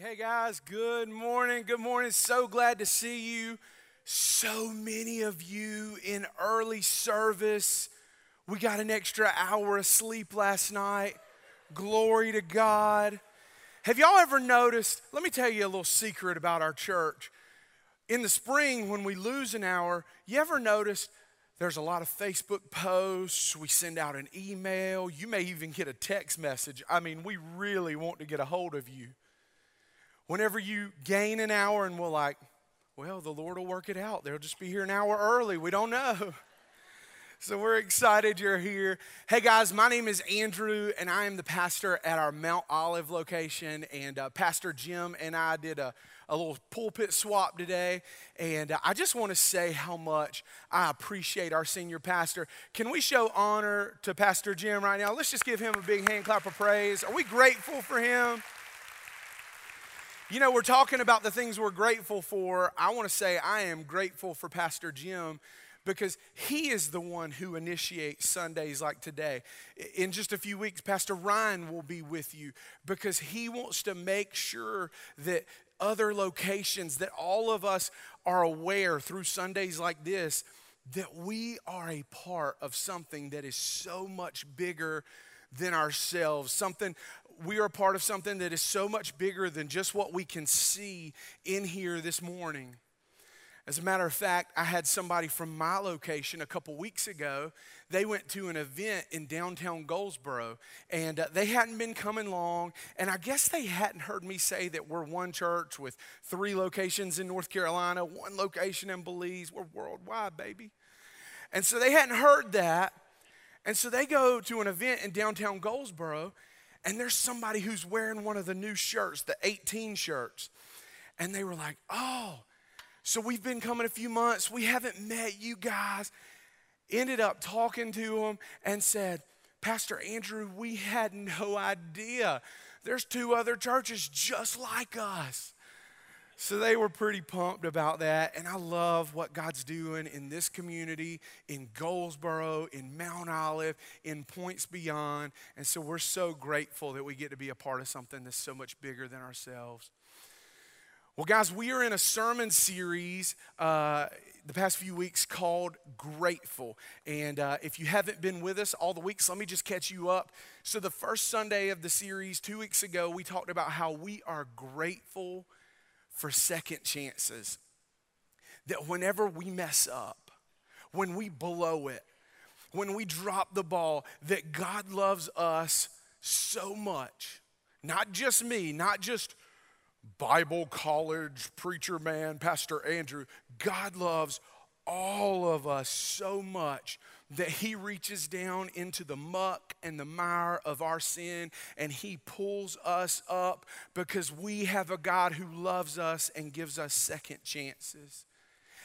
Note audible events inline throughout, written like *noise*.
Hey, guys, good morning. Good morning. So glad to see you. So many of you in early service. We got an extra hour of sleep last night. Glory to God. Have y'all ever noticed? Let me tell you a little secret about our church. In the spring, when we lose an hour, you ever notice there's a lot of Facebook posts. We send out an email. You may even get a text message. I mean, we really want to get a hold of you. Whenever you gain an hour and we're like, well, the Lord will work it out. They'll just be here an hour early. We don't know. *laughs* So we're excited you're here. Hey guys, my name is Andrew, and I am the pastor at our Mount Olive location. And uh, Pastor Jim and I did a, a little pulpit swap today. And uh, I just want to say how much I appreciate our senior pastor. Can we show honor to Pastor Jim right now? Let's just give him a big hand clap of praise. Are we grateful for him? You know, we're talking about the things we're grateful for. I want to say I am grateful for Pastor Jim because he is the one who initiates Sundays like today. In just a few weeks, Pastor Ryan will be with you because he wants to make sure that other locations, that all of us are aware through Sundays like this, that we are a part of something that is so much bigger than ourselves, something we are part of something that is so much bigger than just what we can see in here this morning. As a matter of fact, I had somebody from my location a couple weeks ago. They went to an event in downtown Goldsboro and uh, they hadn't been coming long. And I guess they hadn't heard me say that we're one church with three locations in North Carolina, one location in Belize. We're worldwide, baby. And so they hadn't heard that. And so they go to an event in downtown Goldsboro and there's somebody who's wearing one of the new shirts, the 18 shirts. And they were like, oh, so we've been coming a few months. We haven't met you guys. Ended up talking to them and said, Pastor Andrew, we had no idea. There's two other churches just like us. So they were pretty pumped about that. And I love what God's doing in this community, in Goldsboro, in Mount Olive, in Points Beyond. And so we're so grateful that we get to be a part of something that's so much bigger than ourselves. Well, guys, we are in a sermon series uh, the past few weeks called Grateful. And uh, if you haven't been with us all the weeks, let me just catch you up. So, the first Sunday of the series, two weeks ago, we talked about how we are grateful for second chances. That whenever we mess up, when we blow it, when we drop the ball, that God loves us so much. Not just me, not just Bible college preacher man, Pastor Andrew. God loves all of us so much that he reaches down into the muck and the mire of our sin and he pulls us up because we have a God who loves us and gives us second chances.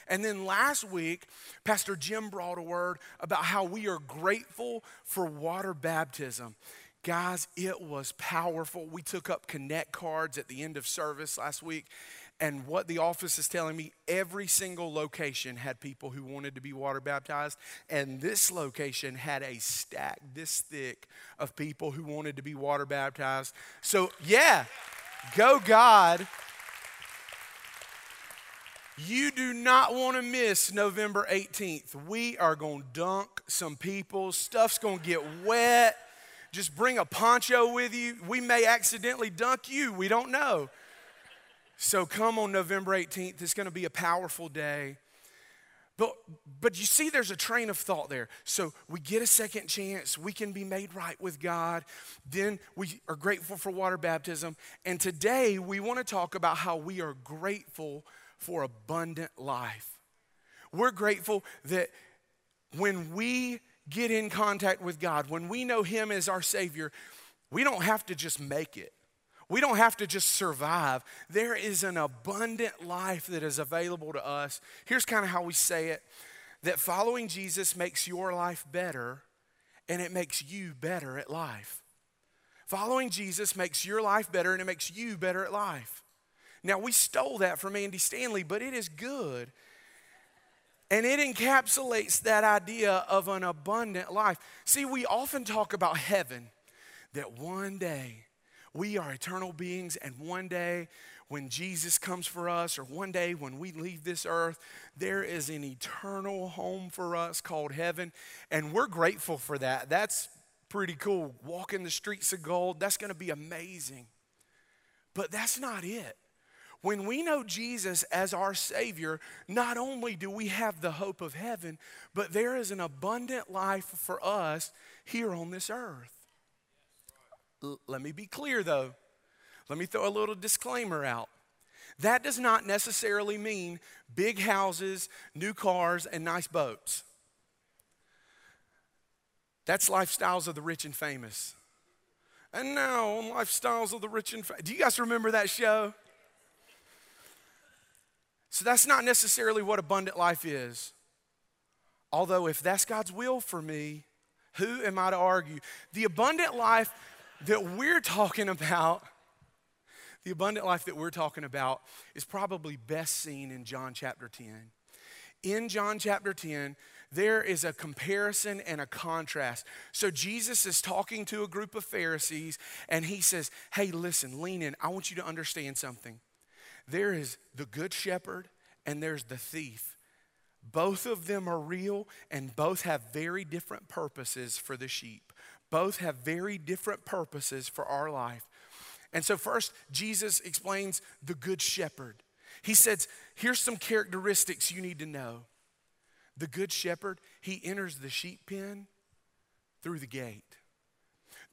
And then last week, Pastor Jim brought a word about how we are grateful for water baptism. Guys, it was powerful. We took up Connect cards at the end of service last week, and what the office is telling me, every single location had people who wanted to be water baptized. And this location had a stack this thick of people who wanted to be water baptized. So, yeah, go God. You do not want to miss November 18th. We are going to dunk some people. Stuff's going to get wet. Just bring a poncho with you. We may accidentally dunk you. We don't know. So come on November 18th. It's going to be a powerful day. But, but you see, there's a train of thought there. So we get a second chance. We can be made right with God. Then we are grateful for water baptism. And today we want to talk about how we are grateful for abundant life. We're grateful that when we get in contact with God, when we know Him as our Savior, we don't have to just make it. We don't have to just survive. There is an abundant life that is available to us. Here's kind of how we say it that following Jesus makes your life better and it makes you better at life. Following Jesus makes your life better and it makes you better at life. Now, we stole that from Andy Stanley, but it is good. And it encapsulates that idea of an abundant life. See, we often talk about heaven, that one day We are eternal beings, and one day when Jesus comes for us, or one day when we leave this earth, there is an eternal home for us called heaven, and we're grateful for that. That's pretty cool. Walking the streets of gold, that's going to be amazing. But that's not it. When we know Jesus as our Savior, not only do we have the hope of heaven, but there is an abundant life for us here on this earth. Let me be clear though. Let me throw a little disclaimer out. That does not necessarily mean big houses, new cars, and nice boats. That's lifestyles of the rich and famous. And now, on lifestyles of the rich and famous. Do you guys remember that show? So that's not necessarily what abundant life is. Although, if that's God's will for me, who am I to argue? The abundant life that we're talking about, the abundant life that we're talking about, is probably best seen in John chapter 10. In John chapter 10, there is a comparison and a contrast. So Jesus is talking to a group of Pharisees and he says, Hey, listen, lean in. I want you to understand something. There is the good shepherd and there's the thief. Both of them are real and both have very different purposes for the sheep. Both have very different purposes for our life. And so, first, Jesus explains the good shepherd. He says, Here's some characteristics you need to know. The good shepherd, he enters the sheep pen through the gate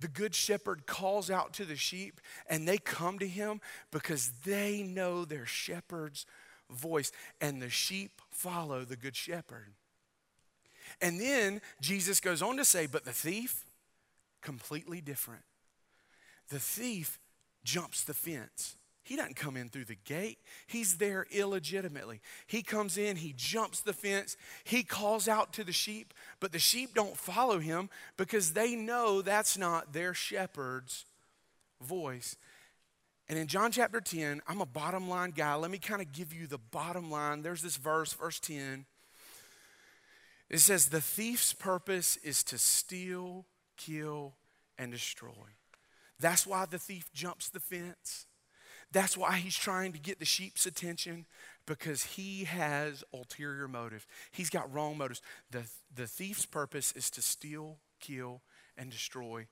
the good shepherd calls out to the sheep and they come to him because they know their shepherd's voice and the sheep follow the good shepherd. And then Jesus goes on to say, but the thief, completely different. The thief jumps the fence. He doesn't come in through the gate. He's there illegitimately. He comes in, he jumps the fence, he calls out to the sheep, but the sheep don't follow him because they know that's not their shepherd's voice. And in John chapter 10, I'm a bottom line guy. Let me kind of give you the bottom line. There's this verse, verse 10. It says, The thief's purpose is to steal, kill, and destroy. That's why the thief jumps the fence. That's why he's trying to get the sheep's attention because he has ulterior motives. He's got wrong motives. The, the thief's purpose is to steal, kill, and destroy.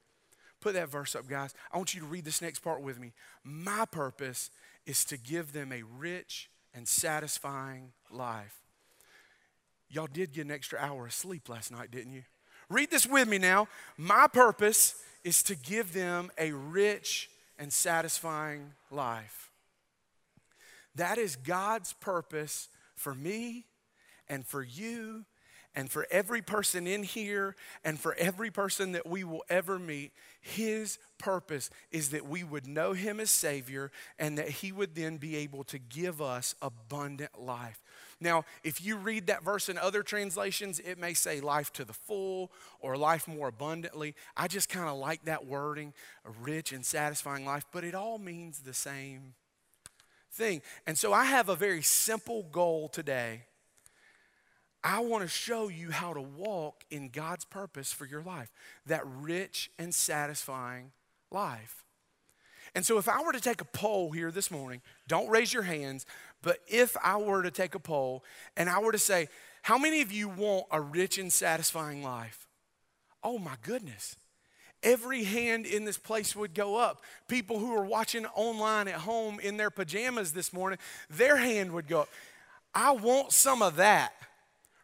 Put that verse up, guys. I want you to read this next part with me. My purpose is to give them a rich and satisfying life. Y'all did get an extra hour of sleep last night, didn't you? Read this with me now. My purpose is to give them a rich and satisfying life. That is God's purpose for me and for you and for every person in here and for every person that we will ever meet. His purpose is that we would know Him as Savior and that He would then be able to give us abundant life. Now, if you read that verse in other translations, it may say life to the full or life more abundantly. I just kind of like that wording, a rich and satisfying life, but it all means the same thing. And so I have a very simple goal today. I want to show you how to walk in God's purpose for your life, that rich and satisfying life. And so, if I were to take a poll here this morning, don't raise your hands, but if I were to take a poll and I were to say, How many of you want a rich and satisfying life? Oh my goodness. Every hand in this place would go up. People who are watching online at home in their pajamas this morning, their hand would go up. I want some of that.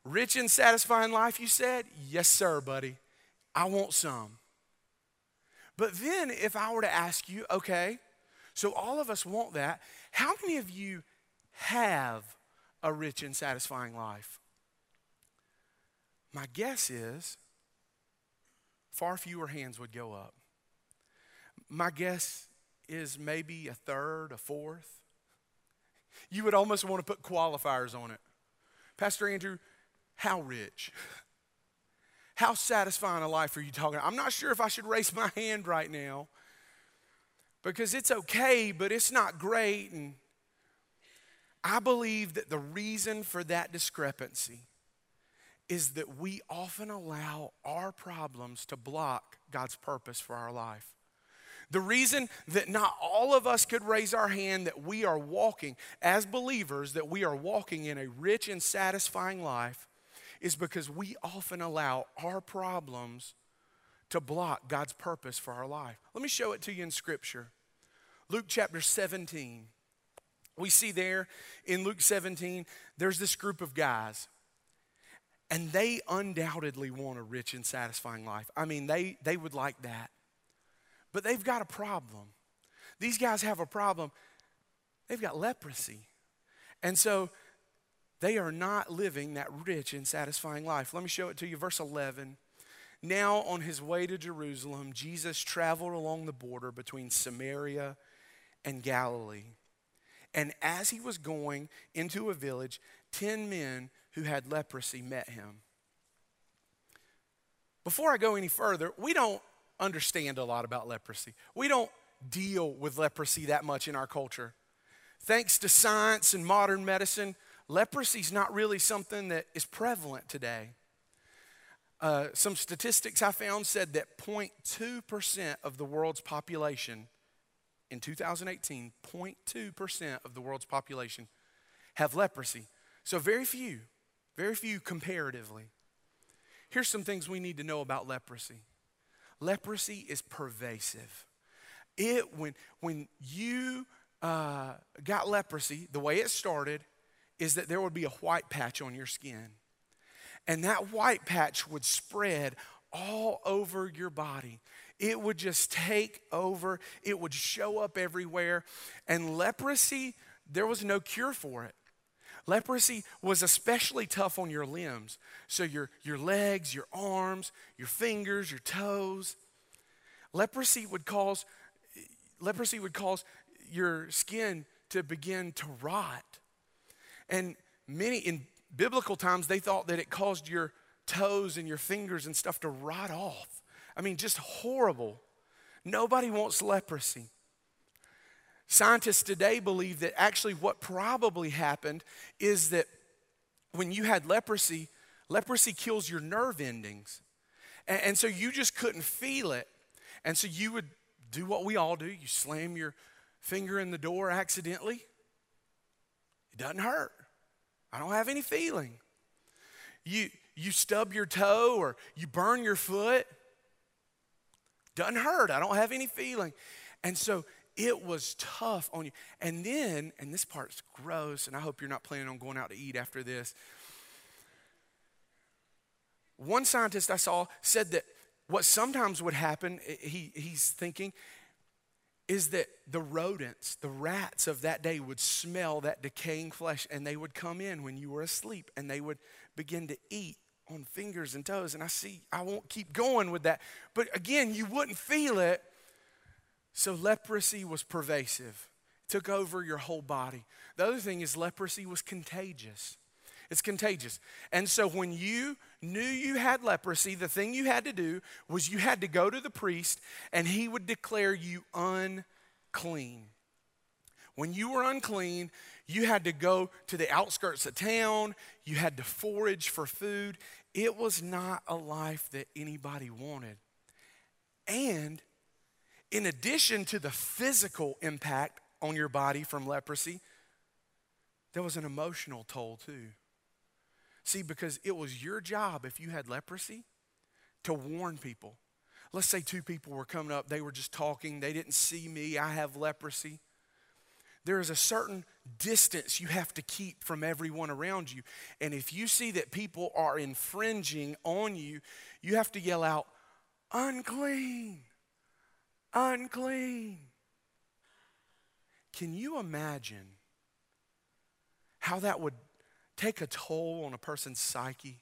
Rich and satisfying life, you said? Yes, sir, buddy. I want some. But then, if I were to ask you, okay, so all of us want that, how many of you have a rich and satisfying life? My guess is far fewer hands would go up. My guess is maybe a third, a fourth. You would almost want to put qualifiers on it. Pastor Andrew, how rich? *laughs* How satisfying a life are you talking? about? I'm not sure if I should raise my hand right now because it's okay, but it's not great. And I believe that the reason for that discrepancy is that we often allow our problems to block God's purpose for our life. The reason that not all of us could raise our hand that we are walking as believers, that we are walking in a rich and satisfying life, is because we often allow our problems to block God's purpose for our life. Let me show it to you in Scripture. Luke chapter 17. We see there in Luke 17, there's this group of guys, and they undoubtedly want a rich and satisfying life. I mean, they, they would like that. But they've got a problem. These guys have a problem. They've got leprosy. And so they are not living that rich and satisfying life. Let me show it to you. Verse 11. Now, on his way to Jerusalem, Jesus traveled along the border between Samaria and Galilee. And as he was going into a village, 10 men who had leprosy met him. Before I go any further, we don't understand a lot about leprosy. We don't deal with leprosy that much in our culture. Thanks to science and modern medicine, leprosy is not really something that is prevalent today. Uh, some statistics I found said that 0.2% of the world's population in 2018, 0.2% of the world's population have leprosy. So, very few, very few comparatively. Here's some things we need to know about leprosy leprosy is pervasive. It, when, when you uh, got leprosy, the way it started is that there would be a white patch on your skin. And that white patch would spread all over your body. It would just take over, it would show up everywhere. And leprosy, there was no cure for it. Leprosy was especially tough on your limbs. So, your, your legs, your arms, your fingers, your toes. Leprosy would cause leprosy would cause your skin to begin to rot. And many in biblical times they thought that it caused your toes and your fingers and stuff to rot off. I mean, just horrible. Nobody wants leprosy. Scientists today believe that actually what probably happened is that when you had leprosy, leprosy kills your nerve endings. And, and, so you just couldn't feel it. And so you would do what we all do you slam your finger in the door accidentally. It doesn't hurt. I don't have any feeling. You, you stub your toe or you burn your foot. Doesn't hurt. I don't have any feeling. And so it was tough on you. And then, and this part's gross, and I hope you're not planning on going out to eat after this. One scientist I saw said that what sometimes would happen, he, he's thinking, is that the rodents, the rats of that day would smell that decaying flesh and they would come in when you were asleep and they would begin to eat on fingers and toes. And I see, I won't keep going with that. But again, you wouldn't feel it so leprosy was pervasive, it took over your whole body. The other thing is, leprosy was contagious. It's contagious. And so when you knew you had leprosy, the thing you had to do was you had to go to the priest and he would declare you unclean. When you were unclean, you had to go to the outskirts of town, you had to forage for food. It was not a life that anybody wanted. And in addition to the physical impact on your body from leprosy, there was an emotional toll too. See, because it was your job if you had leprosy to warn people. Let's say two people were coming up, they were just talking, they didn't see me, I have leprosy. There is a certain distance you have to keep from everyone around you. And if you see that people are infringing on you, you have to yell out, unclean unclean. Can you imagine how that would take a toll on a person's psyche?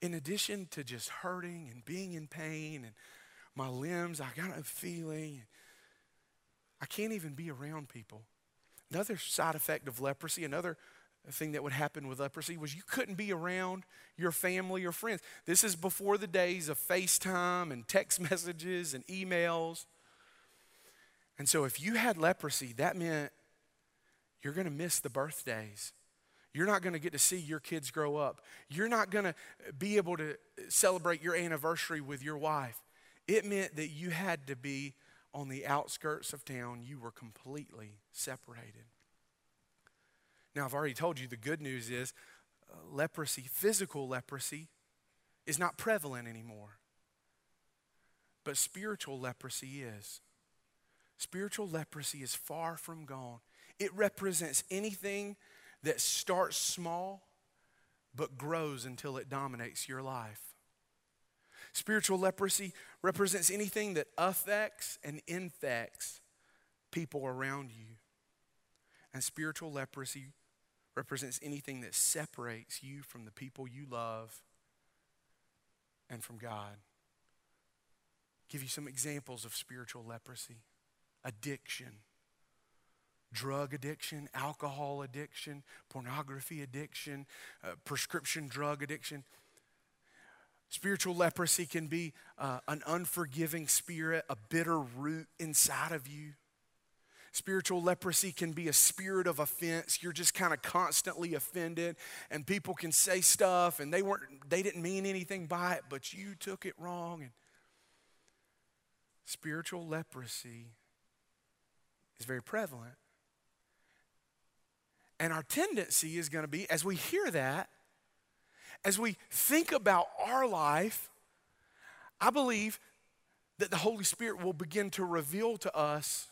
In addition to just hurting and being in pain and my limbs, I got a feeling. I can't even be around people. Another side effect of leprosy, another thing that would happen with leprosy was you couldn't be around your family or friends. This is before the days of FaceTime and text *laughs* messages and emails. And so if you had leprosy, that meant you're going to miss the birthdays. You're not going to get to see your kids grow up. You're not going to be able to celebrate your anniversary with your wife. It meant that you had to be on the outskirts of town, you were completely separated. Now, I've already told you the good news is uh, leprosy, physical leprosy, is not prevalent anymore. But spiritual leprosy is. Spiritual leprosy is far from gone. It represents anything that starts small but grows until it dominates your life. Spiritual leprosy represents anything that affects and infects people around you. And spiritual leprosy represents anything that separates you from the people you love and from God. Give you some examples of spiritual leprosy addiction, drug addiction, alcohol addiction, pornography addiction, uh, prescription drug addiction. Spiritual leprosy can be uh, an unforgiving spirit, a bitter root inside of you. Spiritual leprosy can be a spirit of offense. You're just kind of constantly offended, and people can say stuff, and they weren't, they didn't mean anything by it, but you took it wrong. And spiritual leprosy is very prevalent. And our tendency is going to be, as we hear that, as we think about our life, I believe that the Holy Spirit will begin to reveal to us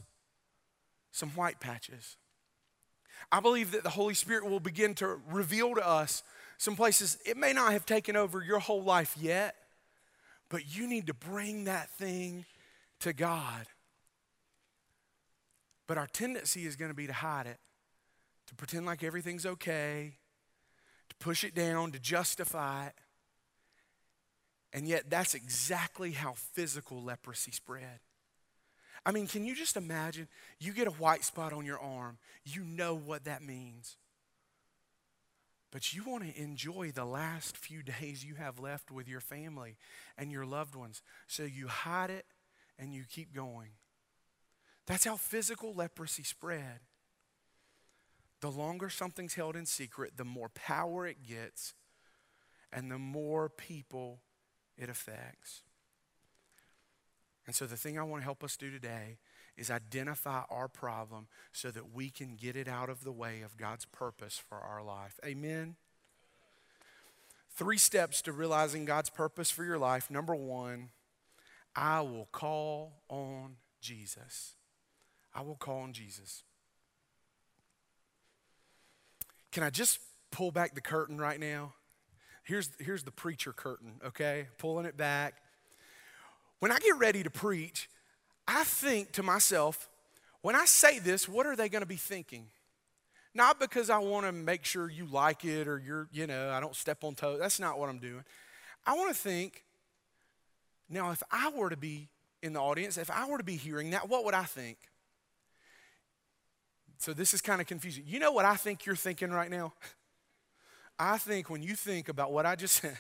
some white patches. I believe that the Holy Spirit will begin to reveal to us some places it may not have taken over your whole life yet, but you need to bring that thing to God. But our tendency is going to be to hide it, to pretend like everything's okay, to push it down, to justify it. And yet, that's exactly how physical leprosy spread. I mean, can you just imagine? You get a white spot on your arm, you know what that means. But you want to enjoy the last few *laughs* days you have left with your family and your loved ones. So you hide it and you keep going. That's how physical leprosy spread. The longer something's held in secret, the more power it gets and the more people it affects. And so, the thing I want to help us do today is identify our problem so that we can get it out of the way of God's purpose for our life. Amen. Three steps to realizing God's purpose for your life. Number one, I will call on Jesus. I will call on Jesus. Can I just pull back the curtain right now? Here's, here's the preacher curtain, okay? Pulling it back. When I get ready to preach, I think to myself, when I say this, what are they going to be thinking? Not because I want to make sure you like it or you're, you know, I don't step on toes. That's not what I'm doing. I want to think, now, if I were to be in the audience, if I were to be hearing that, what would I think? So this is kind of confusing. You know what I think you're thinking right now? *laughs* I think when you think about what I just *laughs* said,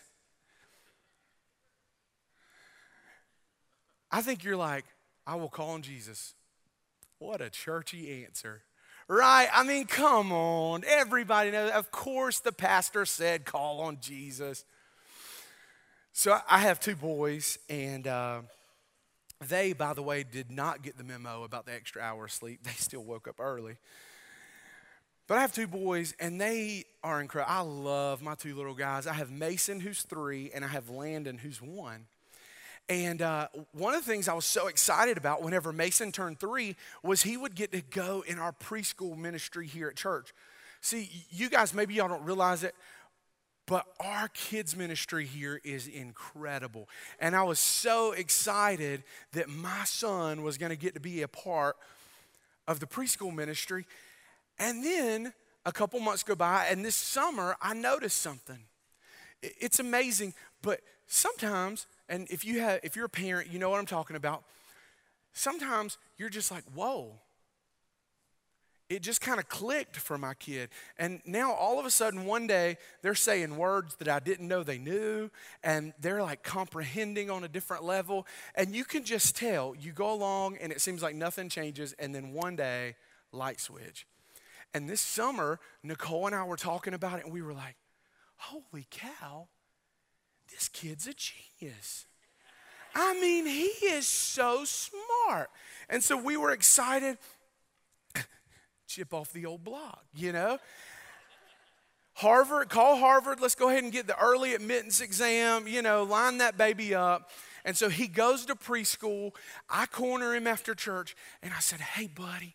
I think you're like, I will call on Jesus. What a churchy answer. Right? I mean, come on. Everybody knows. Of course, the pastor said, call on Jesus. So I have two boys, and uh, they, by the way, did not get the memo about the extra hour of sleep. They still woke up early. But I have two boys, and they are incredible. I love my two little guys. I have Mason, who's three, and I have Landon, who's one. And uh, one of the things I was so excited about whenever Mason turned three was he would get to go in our preschool ministry here at church. See, you guys, maybe y'all don't realize it, but our kids' ministry here is incredible. And I was so excited that my son was going to get to be a part of the preschool ministry. And then a couple months go by, and this summer I noticed something. It's amazing, but sometimes and if you have if you're a parent, you know what I'm talking about. Sometimes you're just like, "Whoa." It just kind of clicked for my kid. And now all of a sudden one day they're saying words that I didn't know they knew and they're like comprehending on a different level and you can just tell. You go along and it seems like nothing changes and then one day light switch. And this summer, Nicole and I were talking about it, and we were like, holy cow, this kid's a genius. I mean, he is so smart. And so we were excited. Chip off the old block, you know? Harvard, call Harvard. Let's go ahead and get the early admittance exam, you know, line that baby up. And so he goes to preschool. I corner him after church and I said, Hey, buddy,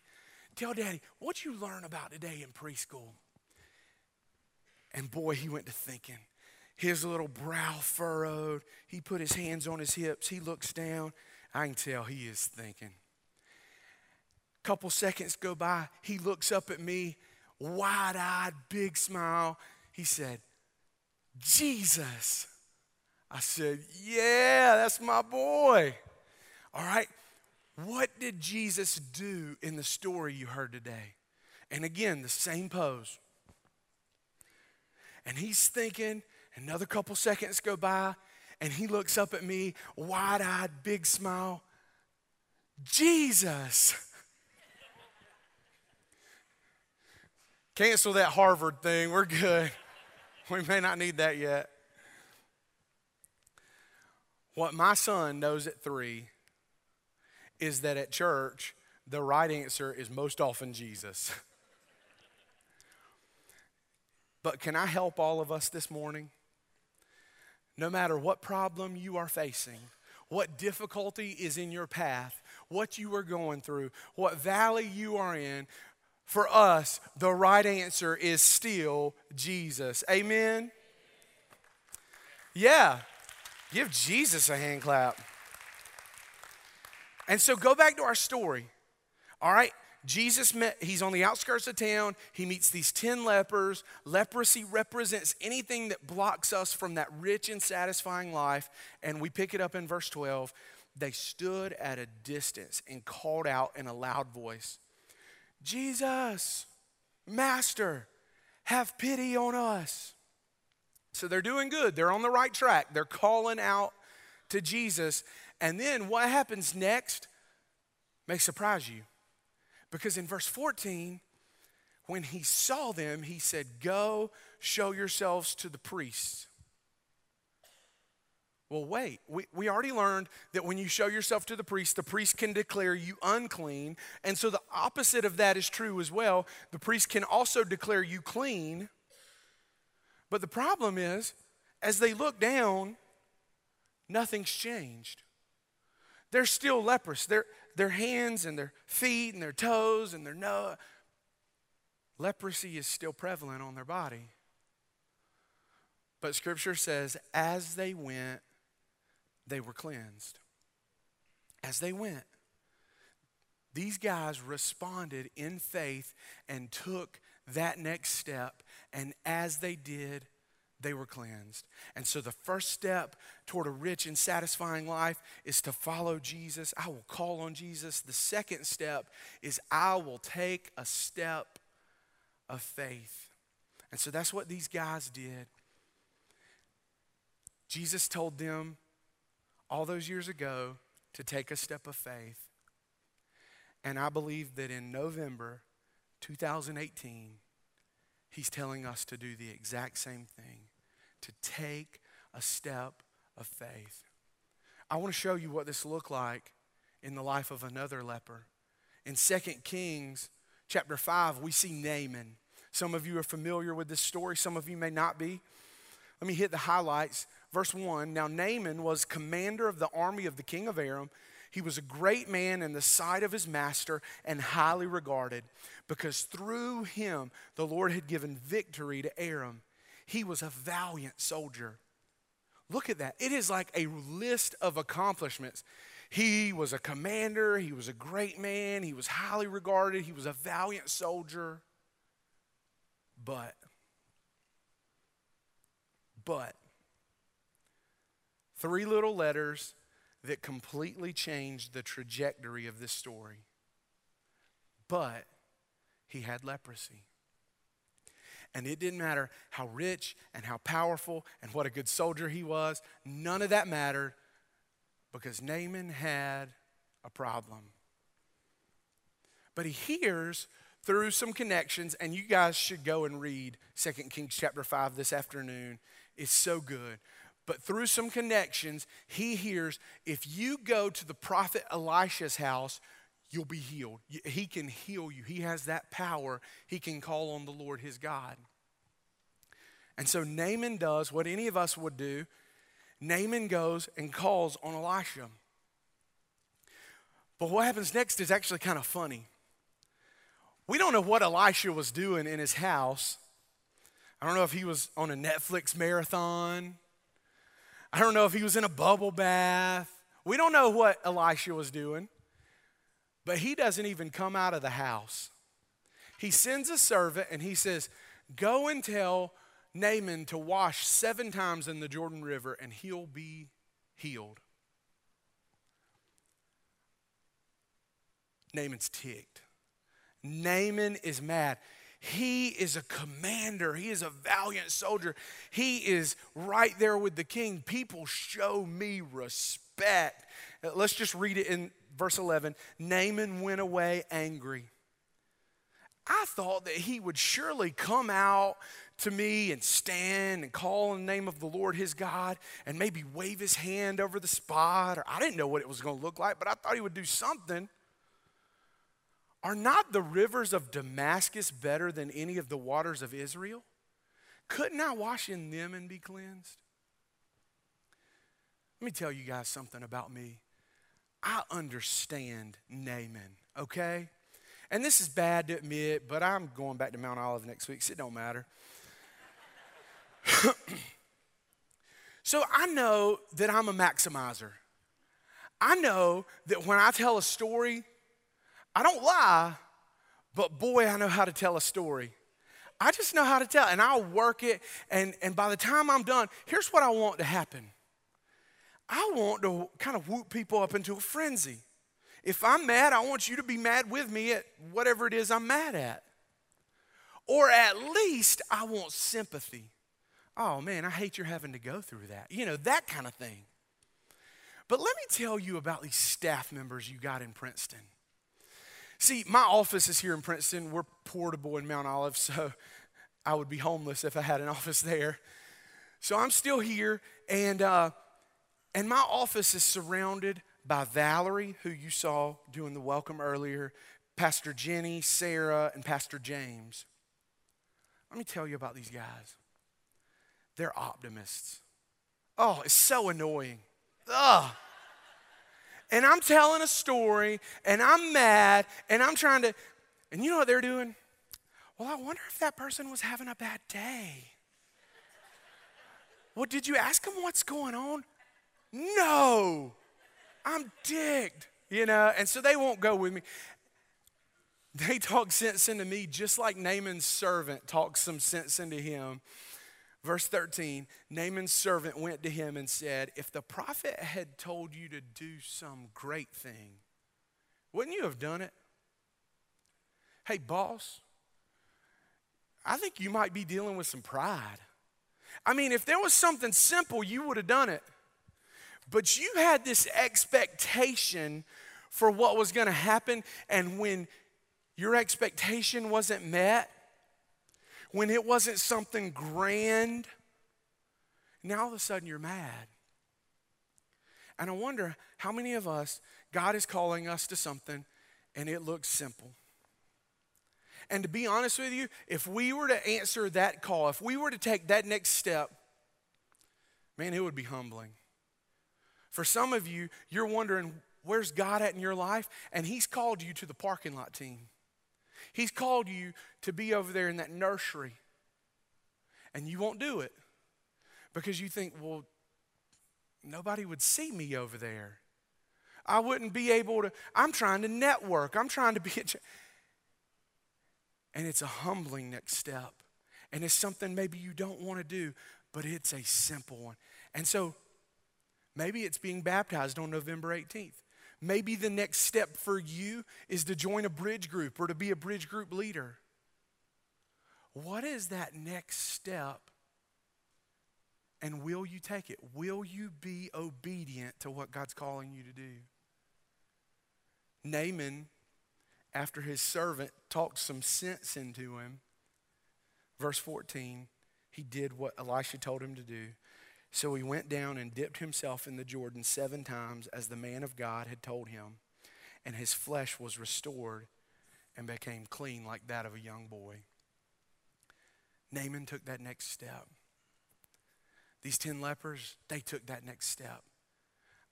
tell daddy, what'd you learn about today in preschool? And boy, he went to thinking. His little brow furrowed. He put his hands on his hips. He looks down. I can tell he is thinking. Couple seconds go by. He looks up at me, wide eyed, big smile. He said, Jesus. I said, Yeah, that's my boy. All right. What did Jesus do in the story you heard today? And again, the same pose. And he's thinking, another couple seconds go by, and he looks up at me, wide eyed, big smile. Jesus. Cancel that Harvard thing. We're good. *laughs* We may not need that yet. What my son knows at three is that at church, the right answer is most often Jesus. *laughs* but can I help all of us this morning? No matter what problem you are facing, what difficulty is in your path, what you are going through, what valley you are in, for us, the right answer is still Jesus. Amen? Yeah. Give Jesus a hand clap. And so go back to our story. All right, Jesus met, he's on the outskirts of town. He meets these 10 lepers. Leprosy represents anything that blocks us from that rich and satisfying life. And we pick it up in verse 12. They stood at a distance and called out in a loud voice Jesus, Master, have pity on us. So they're doing good. They're on the right track. They're calling out to Jesus. And then what happens next may surprise you. Because in verse 14, when he saw them, he said, Go show yourselves to the priests. Well, wait, we, we already learned that when you show yourself to the priest, the priest can declare you unclean. And so the opposite of that is true as well. The priest can also declare you clean but the problem is, as they look down, nothing's changed. They're still leprous. Their, their hands and their feet and their toes and their nose, leprosy is still prevalent on their body. But scripture says, as they went, they were cleansed. As they went, these guys responded in faith and took that next step and as they did, they were cleansed. And so the first step toward a rich and satisfying life is to follow Jesus. I will call on Jesus. The second step is I will take a step of faith. And so that's what these guys did. Jesus told them all those years ago to take a step of faith. And I believe that in November 2018, He's telling us to do the exact same thing to take a step of faith. I want to show you what this looked like in the life of another leper. In 2 Kings chapter 5, we see Naaman. Some of you are familiar with this story, some of you may not be. Let me hit the highlights. Verse 1 Now Naaman was commander of the army of the king of Aram. He was a great man in the sight of his master and highly regarded because through him the Lord had given victory to Aram. He was a valiant soldier. Look at that. It is like a list of accomplishments. He was a commander, he was a great man, he was highly regarded, he was a valiant soldier. But, but, three little letters that completely changed the trajectory of this story. But he had leprosy. And it didn't matter how rich and how powerful and what a good soldier he was, none of that mattered because Naaman had a problem. But he hears through some connections, and you guys should go and read 2 Kings chapter 5 this afternoon. It's so good. But through some connections, he hears if you go to the prophet Elisha's house, you'll be healed. He can heal you, he has that power. He can call on the Lord his God. And so Naaman does what any of us would do. Naaman goes and calls on Elisha. But what happens next is actually kind of funny. We don't know what Elisha was doing in his house. I don't know if he was on a Netflix marathon. I don't know if he was in a bubble bath. We don't know what Elisha was doing. But he doesn't even come out of the house. He sends a servant and he says, Go and tell Naaman to wash seven times in the Jordan River and he'll be healed. Naaman's ticked. Naaman is mad. He is a commander. He is a valiant soldier. He is right there with the king. People show me respect. Uh, let's just read it in verse 11. Naaman went away angry. I thought that he would surely come out to me and stand and call in the name of the Lord his God and maybe wave his hand over the spot. Or I didn't know what it was going to look like, but I thought he would do something. Are not the rivers of Damascus better than any of the waters of Israel? Couldn't I wash in them and be cleansed? Let me tell you guys something about me. I understand Naaman, okay? And this is bad to admit, but I'm going back to Mount Olive next week, so it don't matter. *laughs* so I know that I'm a maximizer. I know that when I tell a story, I don't lie, but boy, I know how to tell a story. I just know how to tell, and I'll work it. And, and by the time I'm done, here's what I want to happen I want to kind of whoop people up into a frenzy. If I'm mad, I want you to be mad with me at whatever it is I'm mad at. Or at least I want sympathy. Oh man, I hate you're having to go through that. You know, that kind of thing. But let me tell you about these staff members you got in Princeton. See, my office is here in Princeton. We're portable in Mount Olive, so I would be homeless if I had an office there. So I'm still here, and, uh, and my office is surrounded by Valerie, who you saw doing the welcome earlier, Pastor Jenny, Sarah, and Pastor James. Let me tell you about these guys. They're optimists. Oh, it's so annoying. Ugh. And I'm telling a story, and I'm mad, and I'm trying to, and you know what they're doing? Well, I wonder if that person was having a bad day. Well, did you ask them what's going on? No. I'm digged, you know, and so they won't go with me. They talk sense into me just like Naaman's servant talks some sense into him. Verse 13 Naaman's servant went to him and said, If the prophet had told you to do some great thing, wouldn't you have done it? Hey, boss, I think you might be dealing with some pride. I mean, if there was something simple, you would have done it. But you had this expectation for what was going to happen, and when your expectation wasn't met, when it wasn't something grand, now all of a sudden you're mad. And I wonder how many of us, God is calling us to something and it looks simple. And to be honest with you, if we were to answer that call, if we were to take that next step, man, it would be humbling. For some of you, you're wondering, where's God at in your life? And He's called you to the parking lot team. He's called you to be over there in that nursery. And you won't do it because you think, well, nobody would see me over there. I wouldn't be able to, I'm trying to network. I'm trying to be. A, and it's a humbling next step. And it's something maybe you don't want to do, but it's a simple one. And so Maybe it's being baptized on November 18th. Maybe the next step for you is to join a bridge group or to be a bridge group leader. What is that next step? And will you take it? Will you be obedient to what God's calling you to do? Naaman, after his servant talked some sense into him, verse 14, he did what Elisha told him to do. So he went down and dipped himself in the Jordan seven times as the man of God had told him, and his flesh was restored and became clean like that of a young boy. Naaman took that next step. These 10 lepers, they took that next step.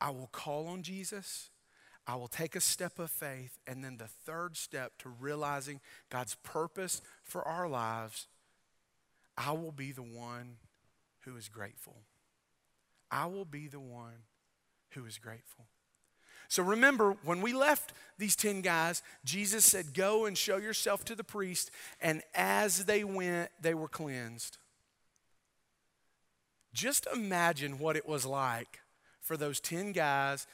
I will call on Jesus. I will take a step of faith. And then the third step to realizing God's purpose for our lives, I will be the one who is grateful. I will be the one who is grateful. So remember, when we left these 10 guys, Jesus said, Go and show yourself to the priest. And as they went, they were cleansed. Just imagine what it was like for those 10 guys.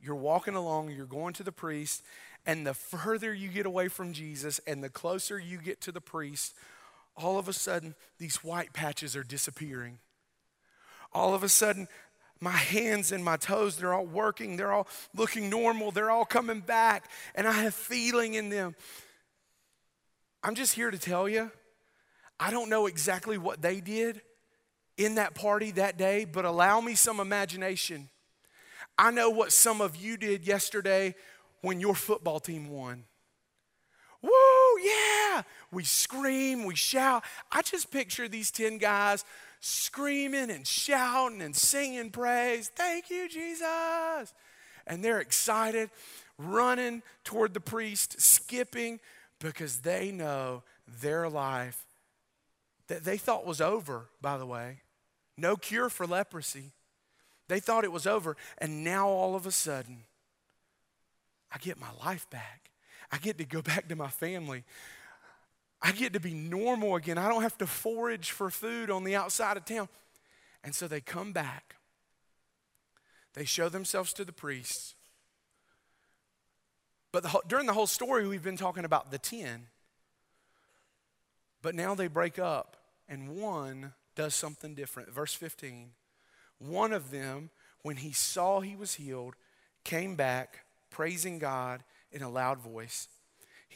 You're walking along, you're going to the priest, and the further you get away from Jesus and the closer you get to the priest, all of a sudden, these white patches are disappearing. All of a sudden, my hands and my toes, they're all working, they're all looking normal, they're all coming back, and I have feeling in them. I'm just here to tell you, I don't know exactly what they did in that party that day, but allow me some imagination. I know what some of you did yesterday when your football team won. Woo, yeah! We scream, we shout. I just picture these 10 guys screaming and shouting and singing praise. Thank you, Jesus. And they're excited, running toward the priest, skipping because they know their life that they thought was over, by the way. No cure for leprosy. They thought it was over. And now all of a sudden, I get my life back. I get to go *laughs* back to my family. I get to be normal again. I don't have to forage for food on the outside of town. And so they come back. They show themselves to the priests. But the, during the whole story, we've been talking about the 10. But now they break up, and one does something different. Verse 15 One of them, when he saw he was healed, came back, praising God in a loud voice.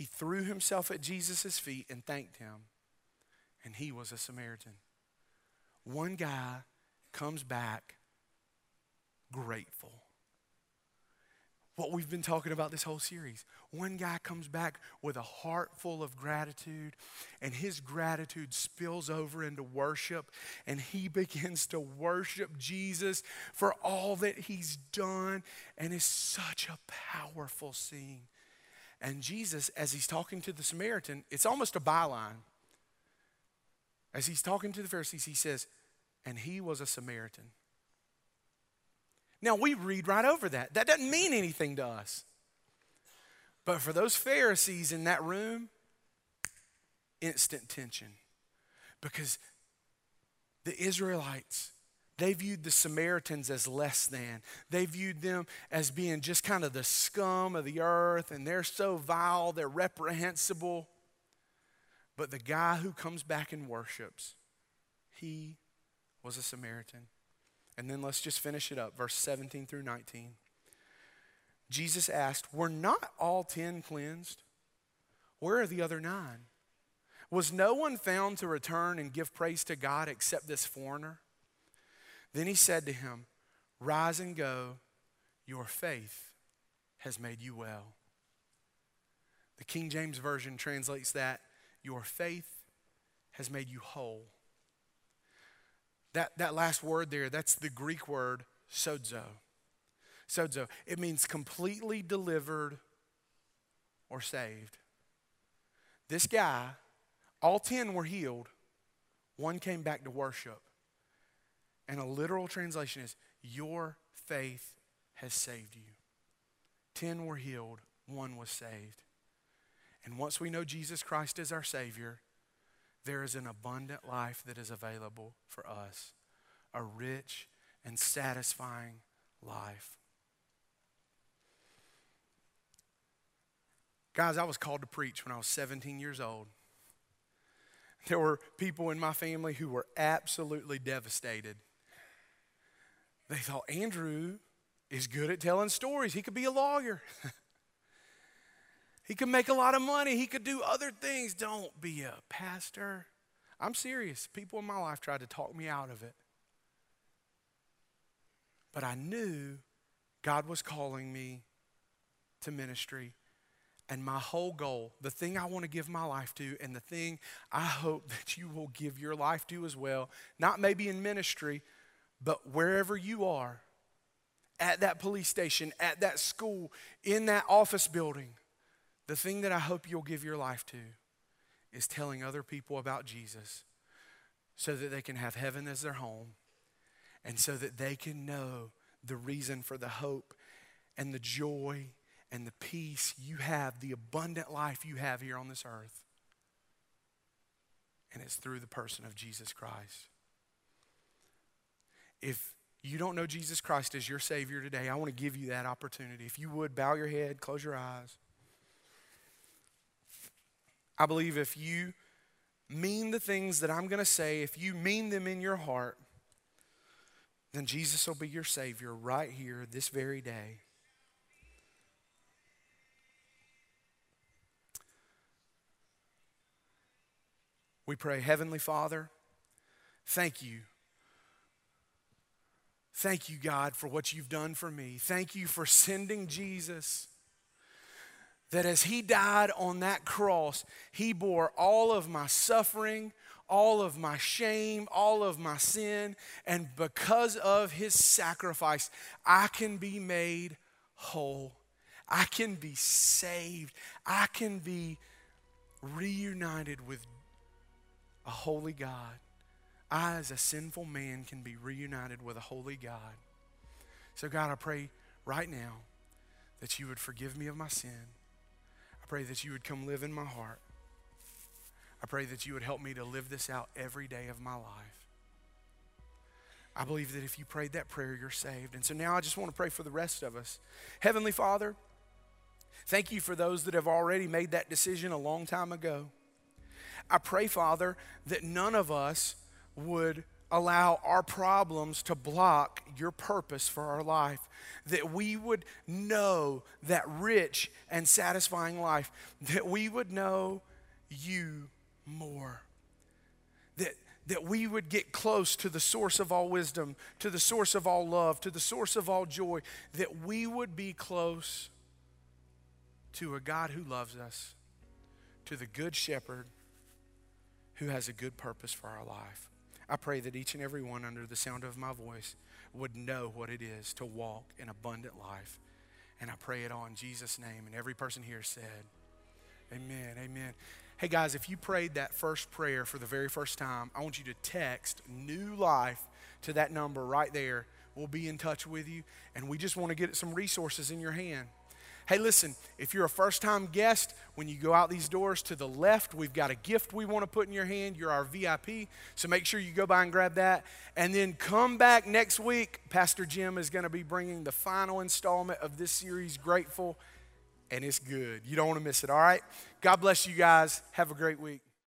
He threw himself at Jesus' feet and thanked him. And he was a Samaritan. One guy comes back grateful. What we've been talking about this whole series. One guy comes back with a heart full of gratitude, and his gratitude spills over into worship, and he *laughs* begins to worship Jesus for all that he's done, and it's such a powerful scene. And Jesus, as he's talking to the Samaritan, it's almost a byline. As he's talking to the Pharisees, he says, and he was a Samaritan. Now, we read right over that. That doesn't mean anything to us. But for those Pharisees in that room, instant tension. Because the Israelites, they viewed the Samaritans as less than. They viewed them as being just kind of the scum of the earth, and they're so vile, they're reprehensible. But the guy who comes back and worships, he was a Samaritan. And then let's just finish it up, verse 17 through 19. Jesus asked, Were not all ten cleansed? Where are the other nine? Was no one found to return and give praise to God except this foreigner? Then he said to him, Rise and go, your faith has made you well. The King James Version translates that, Your faith has made you whole. That, that last word there, that's the Greek word sozo. Sozo. It means completely delivered or saved. This guy, all 10 were healed, one came back to worship. And a literal translation is, Your faith has saved you. Ten were healed, one was saved. And once we know Jesus Christ is our Savior, there is an abundant life that is available for us a rich and satisfying life. Guys, I was called to preach when I was 17 years old. There were people in my family who were absolutely devastated they thought Andrew is good at telling stories. He could be a lawyer. *laughs* he could make a lot of money. He could do other things. Don't be a pastor. I'm serious. People in my life tried to talk me out of it. But I knew God was calling me to ministry. And my whole goal, the thing I want to give my life to, and the thing I hope *laughs* that you will give your life to as well, not maybe in ministry, but wherever you are, at that police station, at that school, in that office building, the thing that I hope you'll give your life to is telling other people about Jesus so that they can have heaven as their home and so that they can know the reason for the hope and the joy and the peace you have, the abundant life you have here on this earth. And it's through the person of Jesus Christ. If you don't know Jesus Christ as your Savior today, I want to give you that opportunity. If you would, bow your head, close your eyes. I believe if you mean the things that I'm going to say, if you mean them in your heart, then Jesus will be your Savior right here this very day. We pray, Heavenly Father, thank you. Thank you, God, for what you've done for me. Thank you for sending Jesus. That as he died on that cross, he bore all of my suffering, all of my shame, all of my sin, and because of his sacrifice, I can be made whole. I can be saved. I can be reunited with a holy God. I, as a sinful man, can be reunited with a holy God. So, God, I pray right now that you would forgive me of my sin. I pray that you would come live in my heart. I pray that you would help me to live this out every day of my life. I believe that if you prayed that prayer, you're saved. And so now I just want to pray for the rest of us. Heavenly Father, thank you for those that have already made that decision a long time ago. I pray, Father, that none of us would allow our problems to block your purpose for our life. That we would know that rich and satisfying life, that we would know you more. That, that we would get close to the source of all wisdom, to the source of all love, to the source of all joy, that we would be close to a God who loves us, to the Good Shepherd who has a good purpose for our life. I pray that each and every one under the sound of my voice would know what it is to walk in abundant life. And I pray it all in Jesus' name. And every person here said, Amen, amen. Hey guys, if you prayed that first prayer for the very first time, I want you to text new life to that number right there. We'll be in touch with you, and we just want to get some resources in your hand. Hey, listen, if you're a first time guest, when you go out these doors to the left, we've got a gift we want to put in your hand. You're our VIP, so make sure you go by and grab that. And then come back next week. Pastor Jim is going to be bringing the final installment of this series, Grateful, and it's good. You don't want to miss it, all right? God bless you guys. Have a great week.